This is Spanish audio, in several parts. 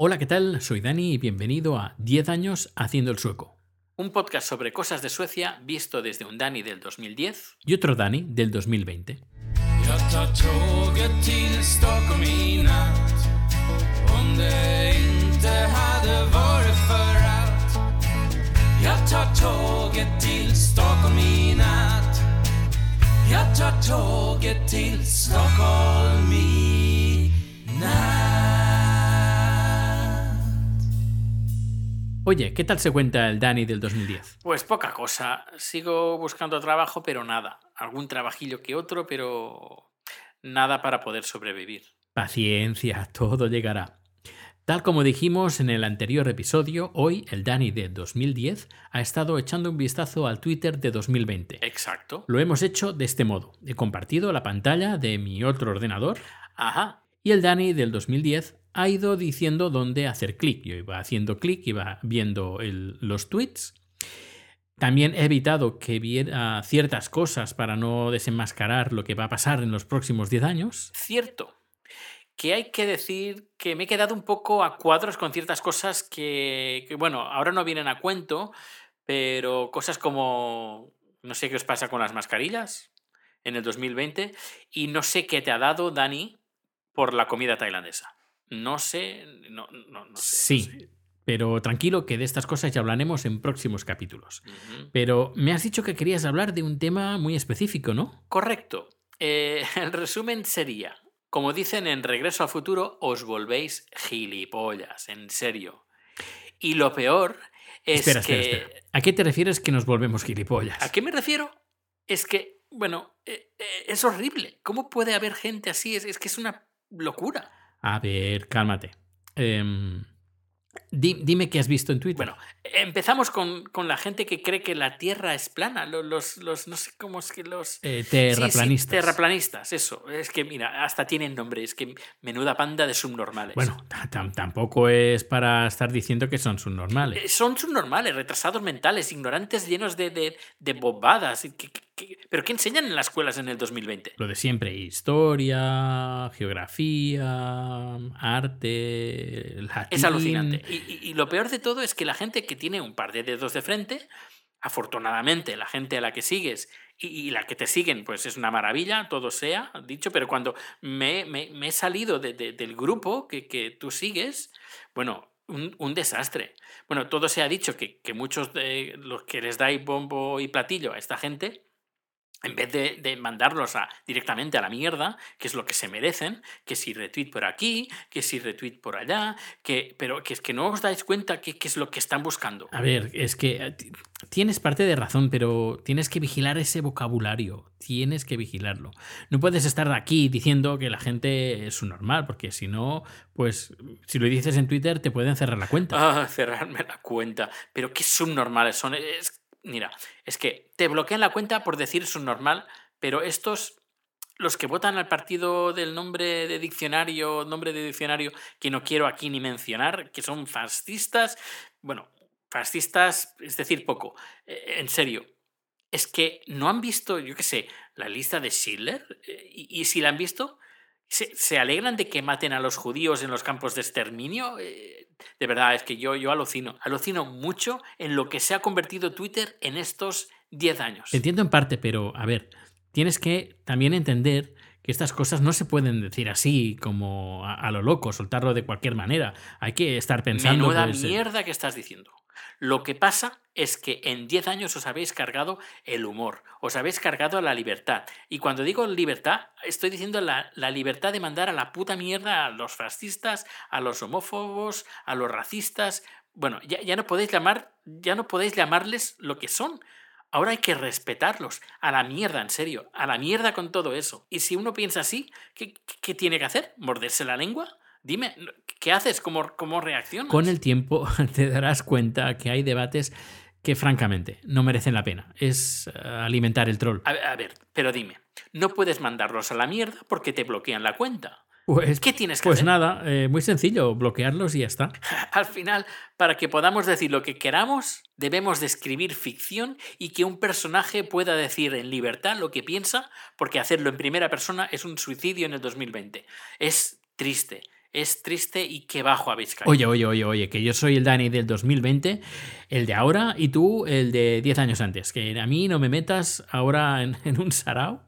Hola, ¿qué tal? Soy Dani y bienvenido a 10 años haciendo el sueco. Un podcast sobre cosas de Suecia visto desde un Dani del 2010 Y otro Dani del 2020. Jag tar tåget till Stockholm i natt Oye, ¿qué tal se cuenta el Dani del 2010? Pues poca cosa. Sigo buscando trabajo, pero nada. Algún trabajillo que otro, pero nada para poder sobrevivir. Paciencia, todo llegará. Tal como dijimos en el anterior episodio, hoy el Dani de 2010 ha estado echando un vistazo al Twitter de 2020. Exacto. Lo hemos hecho de este modo. He compartido la pantalla de mi otro ordenador Ajá. y el Dani del 2010 ha ido diciendo dónde hacer clic. Yo iba haciendo clic, iba viendo los tweets. También he evitado que viera ciertas cosas para no desenmascarar lo que va a pasar en los próximos 10 años. Cierto. Que hay que decir que me he quedado un poco a cuadros con ciertas cosas que, bueno, ahora no vienen a cuento, pero cosas como, no sé qué os pasa con las mascarillas en el 2020 y no sé qué te ha dado, Dani, por la comida tailandesa. No sé, no, no, no sé. no Sí, sé. pero tranquilo que de estas cosas ya hablaremos en próximos capítulos. Pero me has dicho que querías hablar de un tema muy específico, ¿no? Correcto. Eh, el resumen sería, como dicen en Regreso al Futuro, os volvéis gilipollas, en serio. Y lo peor es espera, que... espera, espera. ¿A qué te refieres que nos volvemos gilipollas? ¿A qué me refiero? Es que, bueno, eh, eh, es horrible. ¿Cómo puede haber gente así? Es, es que es una locura. A ver, cálmate. Em, di- dime qué has visto en Twitter. Bueno, empezamos con, con la gente que cree que la Tierra es plana. Lo- Los, los, no sé cómo es que los... Eh, Sí, sí, terraplanistas. terraplanistas, eso. Es que, mira, hasta tienen nombre. Es que menuda panda de subnormales. Bueno, ta- tam- tampoco es para estar diciendo que son subnormales. Eh, Son subnormales, retrasados mentales, ignorantes llenos de, de, de bobadas. que- ¿Pero qué enseñan en las escuelas en el 2020? Lo de siempre, historia, geografía, arte, latín. Es alucinante. Y, y- y lo peor de todo es que la gente que tiene un par de dedos de frente, afortunadamente la gente a la que sigues y, y la que te siguen, pues es una maravilla, todo sea dicho, pero cuando me, me- me he salido de- de- del grupo que, que tú sigues, bueno, un, un desastre. Bueno, todo se ha dicho que, que muchos de los que les dais bombo y platillo a esta gente, en vez de, de mandarlos a, directamente a la mierda, que es lo que se merecen, que si retweet por aquí, que si retweet por allá, que, pero que es que no os dais cuenta qué es lo que están buscando. A ver, es que eh, ti- tienes parte de razón, pero tienes que vigilar ese vocabulario. Tienes que vigilarlo. No puedes estar aquí diciendo que la gente es un normal, porque si no, pues si lo dices en Twitter te pueden cerrar la cuenta. Ah, cerrarme la cuenta. Pero qué subnormales son. Es, mira, es que te bloquean la cuenta por decir subnormal, pero estos, los que votan al partido del nombre de diccionario, nombre de diccionario que no quiero aquí ni mencionar, que son fascistas, bueno, fascistas, es decir, poco. Eh, En serio, es que no han visto, yo qué sé, la lista de Schiller, Eh, y si la han visto, se, se alegran de que maten a los judíos en los campos de exterminio. Eh, de verdad, es que yo, yo alucino, alucino mucho en lo que se ha convertido Twitter en estos 10 años. Entiendo en parte, pero a ver, tienes que también entender que estas cosas no se pueden decir así como a, a lo loco, soltarlo de cualquier manera. Hay que estar pensando. Menuda mierda que estás diciendo. Lo que pasa es que en 10 años os habéis cargado el humor, os habéis cargado la libertad. Y cuando digo libertad, estoy diciendo la, libertad de mandar a la puta mierda a los fascistas, a los homófobos, a los racistas. Bueno, ya, ya no podéis llamar, ya no podéis llamarles lo que son. Ahora hay que respetarlos. A la mierda, en serio. A la mierda con todo eso. Y si uno piensa así, ¿qué, qué tiene que hacer? ¿Morderse la lengua? Dime, ¿qué haces? ¿Cómo, cómo reaccionas? Con el tiempo te darás cuenta que hay debates que francamente no merecen la pena. Es eh, alimentar el troll. A, ver- a ver, pero dime, no puedes mandarlos a la mierda porque te bloquean la cuenta. Pues, ¿Qué tienes que pues hacer? nada, eh, muy sencillo, bloquearlos y ya está. Al final, para que podamos decir lo que queramos, debemos de escribir ficción y que un personaje pueda decir en libertad lo que piensa, porque hacerlo en primera persona es un suicidio en el 2020. Es triste, es triste y qué bajo habéis caído. Oye, oye, oye, oye, que yo soy el Dani del 2020, el de ahora, y tú el de 10 años antes. Que a mí no me metas ahora en, en un sarao,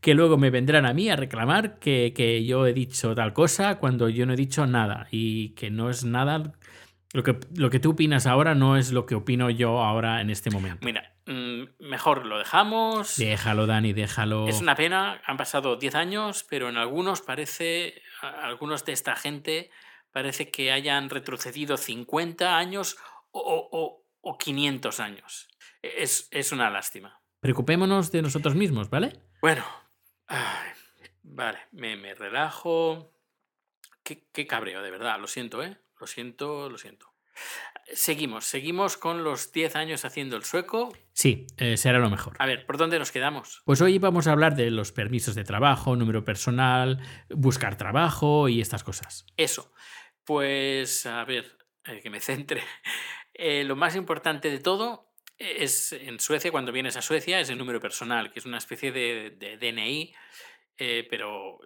que luego me vendrán a mí a reclamar que, que yo he dicho tal cosa cuando yo no he dicho nada y que no es nada. Lo que, lo que tú opinas ahora no es lo que opino yo ahora en este momento. Mira, mm, mejor lo dejamos. Déjalo, Dani, déjalo. Es una pena, han pasado 10 años, pero en algunos parece, algunos de esta gente parece que hayan retrocedido 50 años o, o- o- o 500 años. Es, es una lástima. Preocupémonos de nosotros mismos, ¿vale? Bueno, ay, vale, me, me relajo. Qué, qué cabreo, de verdad, lo siento, ¿eh? Lo siento, lo siento. Seguimos, seguimos con los 10 años haciendo el sueco. Sí, eh, será lo mejor. A ver, ¿por dónde nos quedamos? Pues hoy vamos a hablar de los permisos de trabajo, número personal, buscar trabajo y estas cosas. Eso. Pues, a ver, eh, que me centre. Eh, lo más importante de todo es en Suecia, cuando vienes a Suecia, es el número personal, que es una especie de, de DNI, eh, pero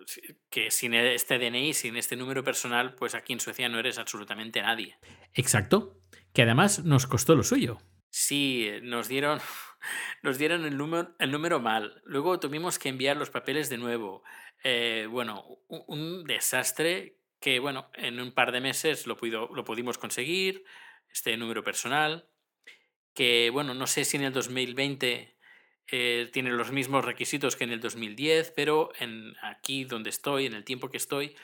que sin este DNI, sin este número personal, pues aquí en Suecia no eres absolutamente nadie. Exacto. Que además nos costó lo suyo. Sí, nos dieron, nos dieron el, número, el número mal. Luego tuvimos que enviar los papeles de nuevo. Eh, bueno, un, desastre que, bueno, en un par de meses lo, puido- lo pudimos conseguir, este número personal, que, bueno, no sé si en el 2020 eh, tiene los mismos requisitos que en el 2010, pero en, aquí donde estoy, en el tiempo que estoy,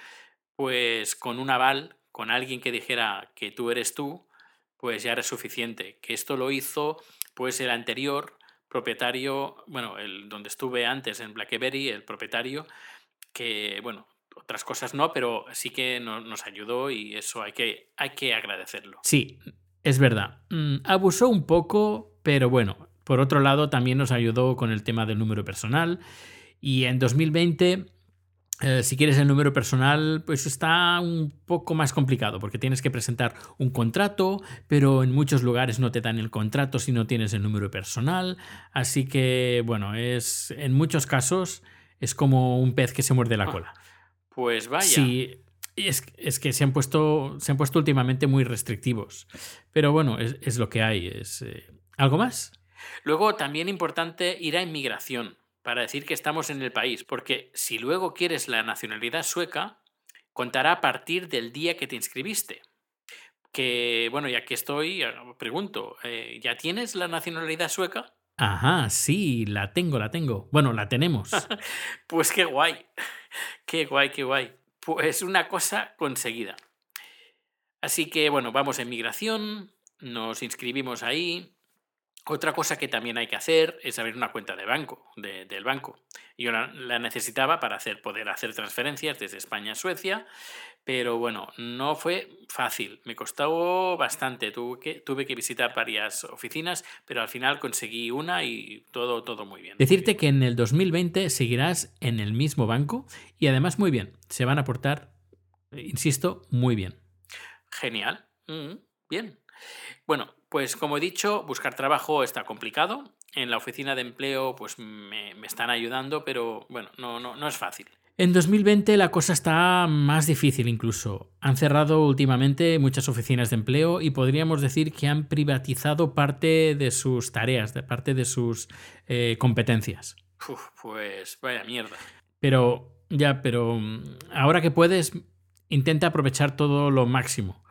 pues con un aval, con alguien que dijera que tú eres tú, pues ya era suficiente. Que esto lo hizo pues el anterior propietario, bueno, el donde estuve antes en Blackberry, el propietario, que bueno, otras cosas no, pero sí que no- nos ayudó y eso hay que, hay que agradecerlo. Sí, es verdad. Mm, abusó un poco, pero bueno, por otro lado también nos ayudó con el tema del número personal. Y en 2020, eh, si quieres el número personal, pues está un poco más complicado, porque tienes que presentar un contrato, pero en muchos lugares no te dan el contrato si no tienes el número personal. Así que, bueno, es en muchos casos es como un pez que se muerde la Ah, cola. Pues vaya. Sí, es, es que se han, puesto, se han puesto últimamente muy restrictivos. Pero bueno, es, es lo que hay. Es, eh, ¿Algo más? Luego también importante ir a inmigración para decir que estamos en el país, porque si luego quieres la nacionalidad sueca, contará a partir del día que te inscribiste. Que, bueno, ya que estoy, eh, pregunto, eh, ¿ya tienes la nacionalidad sueca? Ajá, sí, la tengo, la tengo. Bueno, la tenemos. Pues qué guay, qué guay, qué guay. Pues una cosa conseguida. Así que bueno, vamos a inmigración, nos inscribimos ahí. Otra cosa que también hay que hacer es abrir una cuenta de banco, de- del banco. Yo la, la necesitaba para hacer, poder hacer transferencias desde España a Suecia, pero bueno, no fue fácil, me costó bastante. Tuve que, tuve que visitar varias oficinas, pero al final conseguí una y todo, todo muy bien. muy Decirte bien. que en el 2020 seguirás en el mismo banco y además muy bien. Se van a portar, insisto, muy bien. Genial. Mm, bien. Bueno, pues como he dicho, buscar trabajo está complicado. En la oficina de empleo, pues me, me están ayudando, pero bueno, no, no, no es fácil. En 2020 la cosa está más difícil incluso. Han cerrado últimamente muchas oficinas de empleo y podríamos decir que han privatizado parte de sus tareas, de parte de sus eh, competencias. Uf, pues vaya mierda. Pero ya, pero mm, ahora que puedes, intenta aprovechar todo lo máximo.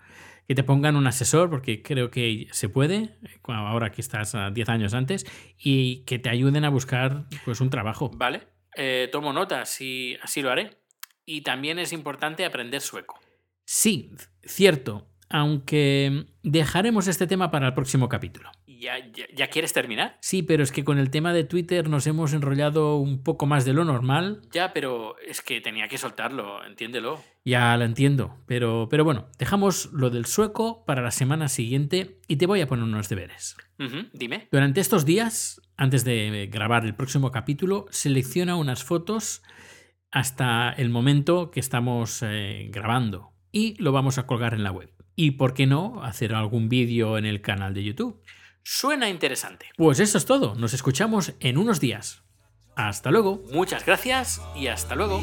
Que te pongan un asesor, porque creo que se puede, ahora que estás a 10 años antes, y que te ayuden a buscar pues, un trabajo. Vale, eh, tomo nota, así, así lo haré. Y también es importante aprender sueco. Sí, cierto, aunque dejaremos este tema para el próximo capítulo. ¿Ya, ya, ya quieres terminar? Sí, pero es que con el tema de Twitter nos hemos enrollado un poco más de lo normal. Ya, pero es que tenía que soltarlo, entiéndelo. Ya lo entiendo, pero, pero bueno, dejamos lo del sueco para la semana siguiente y te voy a poner unos deberes. Dime. Durante estos días, antes de grabar el próximo capítulo, selecciona unas fotos hasta el momento que estamos eh, grabando y lo vamos a colgar en la web. Y por qué no hacer algún vídeo en el canal de YouTube. Suena interesante. Pues eso es todo, nos escuchamos en unos días. Hasta luego. Muchas gracias y hasta luego.